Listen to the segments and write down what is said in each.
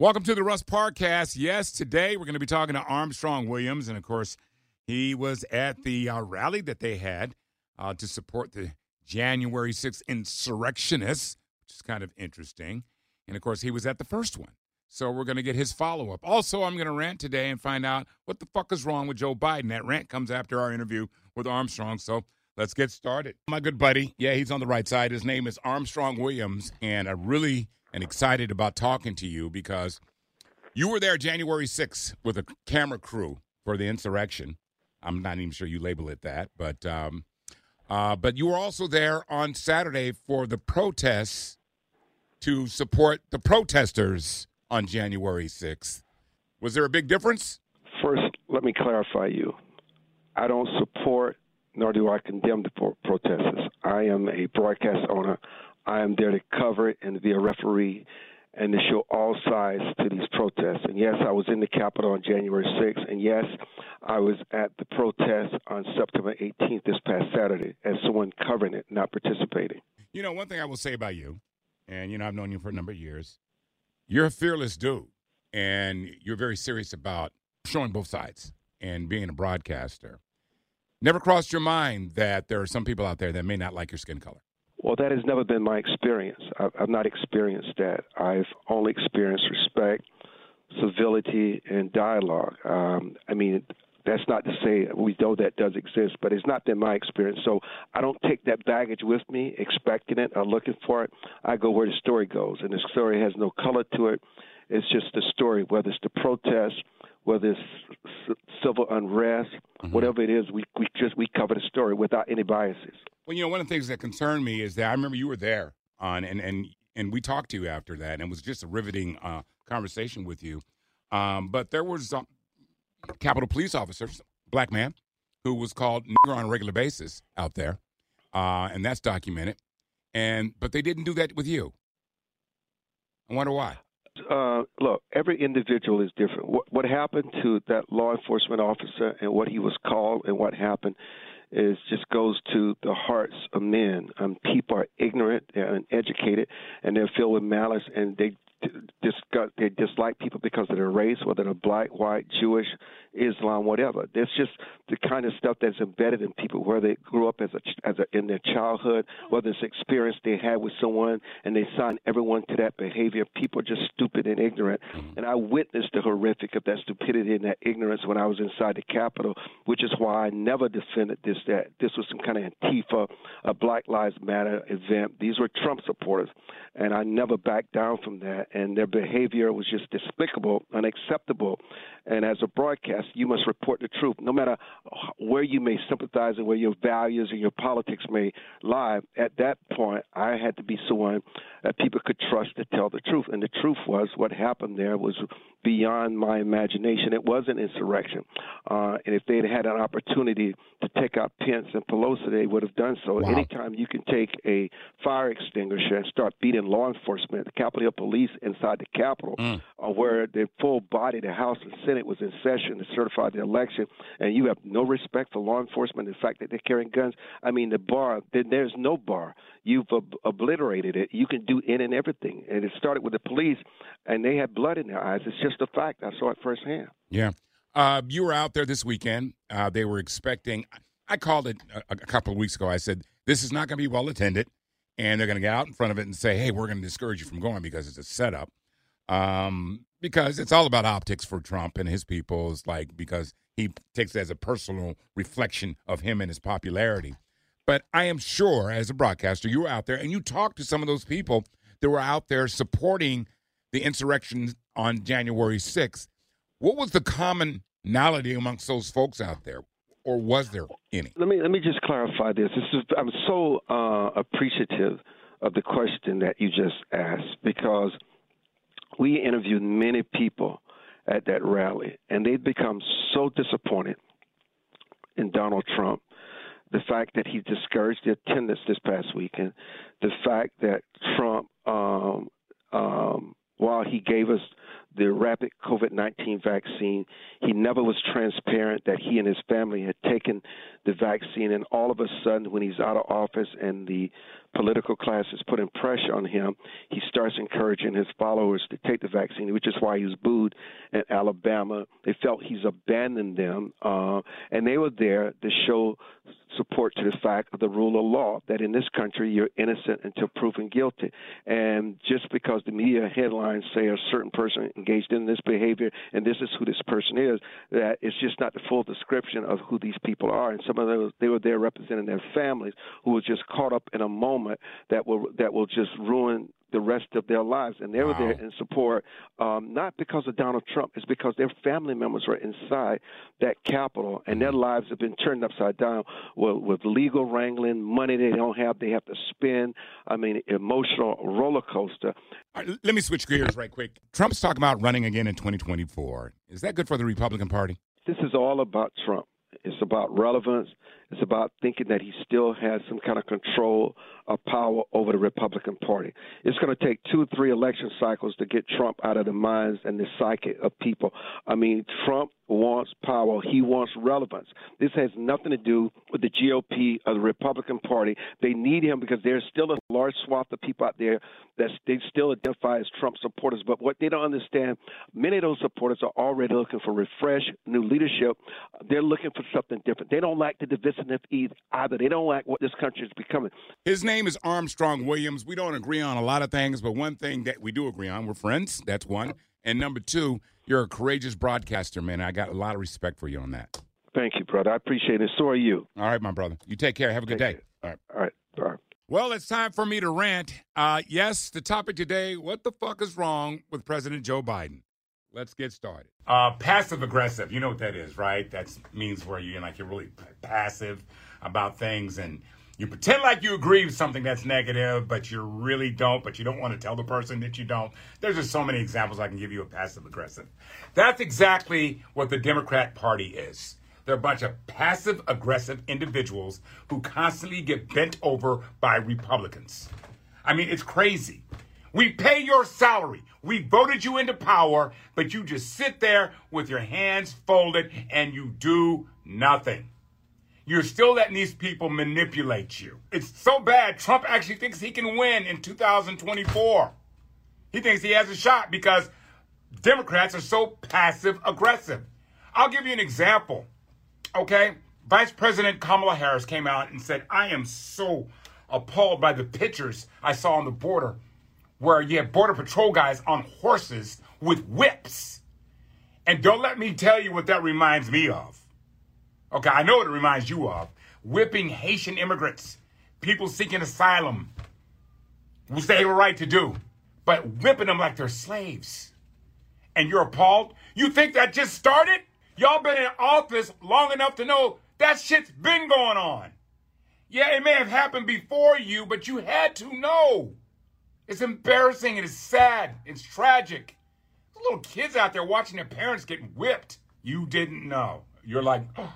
Welcome to the Russ Parcast. Yes, today we're going to be talking to Armstrong Williams, and of course, he was at the uh, rally that they had uh, to support the January 6th insurrectionists, which is kind of interesting. And of course, he was at the first one. So we're going to get his follow up. Also, I'm going to rant today and find out what the fuck is wrong with Joe Biden. That rant comes after our interview with Armstrong. So let's get started. My good buddy, yeah, he's on the right side. His name is Armstrong Williams, and I really am excited about talking to you because you were there January 6th with a camera crew for the insurrection. I'm not even sure you label it that, but um, uh, but you were also there on Saturday for the protests to support the protesters on January 6th. Was there a big difference? First, let me clarify you. I don't support nor do I condemn the pro- protesters. I am a broadcast owner. I am there to cover it and to be a referee and to show all sides to these protests. And yes, I was in the Capitol on January 6th. And yes, I was at the protest on September 18th this past Saturday as someone covering it, not participating. You know, one thing I will say about you, and you know, I've known you for a number of years, you're a fearless dude, and you're very serious about showing both sides and being a broadcaster. Never crossed your mind that there are some people out there that may not like your skin color. Well, that has never been my experience. I've, I've not experienced that. I've only experienced respect, civility, and dialogue. Um, I mean, that's not to say we know that does exist, but it's not been my experience. So I don't take that baggage with me, expecting it or looking for it. I go where the story goes, and the story has no color to it. It's just the story, whether it's the protest, whether it's civil unrest, whatever it is. We we just we cover the story without any biases. Well, you know, one of the things that concerned me is that I remember you were there on, and and and we talked to you after that, and it was just a riveting uh, conversation with you. Um, but there was um, Capitol police officers, black man, who was called nigger on a regular basis out there, uh, and that's documented. And but they didn't do that with you. I wonder why. Uh, look, every individual is different. What, what happened to that law enforcement officer and what he was called and what happened is just goes to the hearts of men. Um, people are ignorant, they're uneducated, and they're filled with malice, and they they dislike people because of their race, whether they're black, white, Jewish, Islam, whatever. That's just the kind of stuff that's embedded in people, where they grew up as a as a in their childhood, whether it's experience they had with someone, and they sign everyone to that behavior. People are just stupid and ignorant, mm-hmm. and I witnessed the horrific of that stupidity and that ignorance when I was inside the Capitol, which is why I never defended this. That this was some kind of Antifa, a Black Lives Matter event. These were Trump supporters, and I never backed down from that. And their behavior was just despicable, unacceptable. And as a broadcast, you must report the truth, no matter where you may sympathize and where your values and your politics may lie. At that point, I had to be someone that people could trust to tell the truth. And the truth was what happened there was beyond my imagination. It was an insurrection. Uh, and if they'd had an opportunity to take out Pence and Pelosi, they would have done so. Wow. Anytime you can take a fire extinguisher and start beating law enforcement, the Capitol Hill Police inside the Capitol, Mm. uh, where the full body, the House and Senate was in session to certify the election, and you have no respect for law enforcement, the fact that they're carrying guns. I mean, the bar, there- there's no bar. You've ob- obliterated it. You can do in and everything. And it started with the police, and they had blood in their eyes. It's just a fact. I saw it firsthand. Yeah. Uh, you were out there this weekend. Uh, they were expecting, I called it a, a couple of weeks ago. I said, this is not going to be well attended. And they're going to get out in front of it and say, hey, we're going to discourage you from going because it's a setup. Um, because it's all about optics for Trump and his people. It's like, because he takes it as a personal reflection of him and his popularity. But I am sure, as a broadcaster, you were out there and you talked to some of those people that were out there supporting the insurrection on January 6th. What was the commonality amongst those folks out there, or was there any? Let me let me just clarify this. This is I'm so uh, appreciative of the question that you just asked because we interviewed many people at that rally, and they'd become so disappointed in Donald Trump. The fact that he discouraged the attendance this past weekend, the fact that Trump, um, um, while he gave us the rapid COVID 19 vaccine. He never was transparent that he and his family had taken the vaccine, and all of a sudden, when he's out of office and the political class is putting pressure on him, he starts encouraging his followers to take the vaccine, which is why he was booed in Alabama. They felt he's abandoned them, uh, and they were there to show support to the fact of the rule of law that in this country you're innocent until proven guilty. And just because the media headlines say a certain person engaged in this behavior and this is who this person is, that it's just not the full description of who these people are. And some of them they were there representing their families who were just caught up in a moment that will that will just ruin the rest of their lives. And they were there in support, um, not because of Donald Trump, it's because their family members were inside that Capitol, and their lives have been turned upside down with, with legal wrangling, money they don't have, they have to spend. I mean, emotional roller coaster. Right, let me switch gears right quick. Trump's talking about running again in 2024. Is that good for the Republican Party? This is all about Trump. It's about relevance. It's about thinking that he still has some kind of control of power over the Republican Party. It's going to take two or three election cycles to get Trump out of the minds and the psyche of people. I mean, Trump wants power. He wants relevance. This has nothing to do with the GOP or the Republican Party. They need him because there's still a large swath of people out there that they still identify as Trump supporters. But what they don't understand, many of those supporters are already looking for refresh, new leadership. They're looking for something different. They don't like the divisiveness either. They don't like what this country is becoming. His name is Armstrong Williams. We don't agree on a lot of things, but one thing that we do agree on, we're friends. That's one. And number two, you're a courageous broadcaster, man. I got a lot of respect for you on that. Thank you, brother. I appreciate it. So are you. All right, my brother. You take care. Have a good Take day. All right. All right. All right. Well, it's time for me to rant. Uh, yes, the topic today what the fuck is wrong with President Joe Biden? Let's get started. Uh, passive aggressive. You know what that is, right? That means where you're like you're really passive about things and you pretend like you agree with something that's negative, but you really don't, but you don't want to tell the person that you don't. There's just so many examples I can give you of passive aggressive. That's exactly what the Democrat Party is. They're a bunch of passive aggressive individuals who constantly get bent over by Republicans. I mean, it's crazy. We pay your salary. We voted you into power, but you just sit there with your hands folded and you do nothing. You're still letting these people manipulate you. It's so bad, Trump actually thinks he can win in 2024. He thinks he has a shot because Democrats are so passive aggressive. I'll give you an example. Okay? Vice President Kamala Harris came out and said, I am so appalled by the pictures I saw on the border where you have Border Patrol guys on horses with whips. And don't let me tell you what that reminds me of. Okay, I know what it reminds you of. Whipping Haitian immigrants, people seeking asylum, which they have a right to do, but whipping them like they're slaves. And you're appalled? You think that just started? Y'all been in office long enough to know that shit's been going on. Yeah, it may have happened before you, but you had to know. It's embarrassing it's sad. It's tragic. There's little kids out there watching their parents getting whipped. You didn't know. You're like, oh.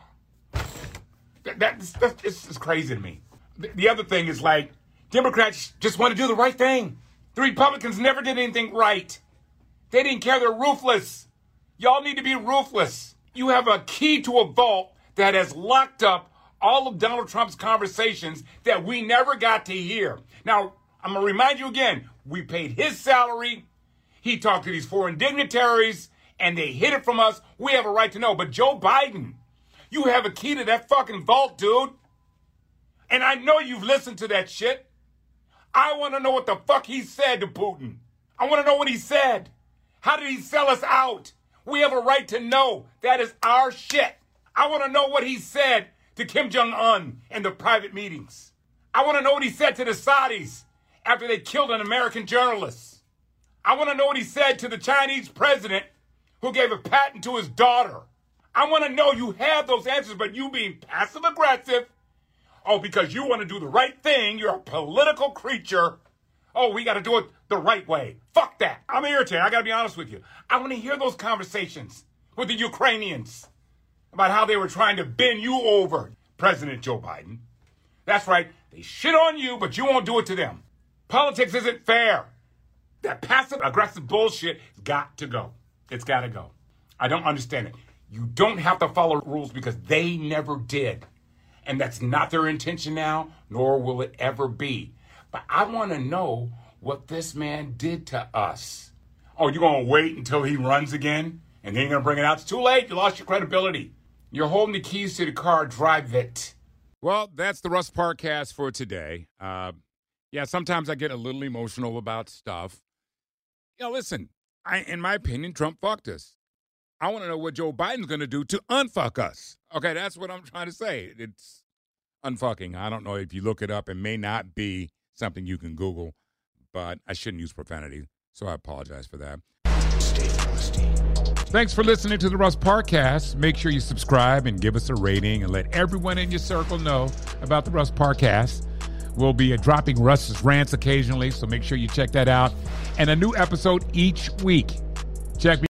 that, that's, that's it's, it's crazy to me. The, the other thing is like, Democrats just want to do the right thing. The Republicans never did anything right. They didn't care. They're ruthless. Y'all need to be ruthless. You have a key to a vault that has locked up all of Donald Trump's conversations that we never got to hear. Now, I'm going to remind you again we paid his salary. He talked to these foreign dignitaries and they hid it from us. We have a right to know. But Joe Biden, you have a key to that fucking vault, dude. And I know you've listened to that shit. I want to know what the fuck he said to Putin. I want to know what he said. How did he sell us out? We have a right to know. That is our shit. I want to know what he said to Kim Jong un in the private meetings. I want to know what he said to the Saudis after they killed an American journalist. I want to know what he said to the Chinese president who gave a patent to his daughter. I want to know you have those answers, but you being passive aggressive, oh, because you want to do the right thing, you're a political creature. Oh, we got to do it the right way. Fuck that. I'm irritated. I got to be honest with you. I want to hear those conversations with the Ukrainians about how they were trying to bend you over, President Joe Biden. That's right. They shit on you, but you won't do it to them. Politics isn't fair. That passive aggressive bullshit got to go. It's got to go. I don't understand it. You don't have to follow rules because they never did. And that's not their intention now, nor will it ever be. But I want to know what this man did to us. Oh, you're going to wait until he runs again? And then you're going to bring it out? It's too late. You lost your credibility. You're holding the keys to the car. Drive it. Well, that's the Russ Parkcast for today. Uh, yeah, sometimes I get a little emotional about stuff. Know, listen, I, in my opinion, Trump fucked us. I want to know what Joe Biden's going to do to unfuck us. Okay, that's what I'm trying to say. It's unfucking. I don't know if you look it up. It may not be something you can Google, but I shouldn't use profanity, so I apologize for that. Thanks for listening to the Russ Parkcast. Make sure you subscribe and give us a rating and let everyone in your circle know about the Russ Parkcast. We'll be dropping Russ's rants occasionally, so make sure you check that out. And a new episode each week. Check me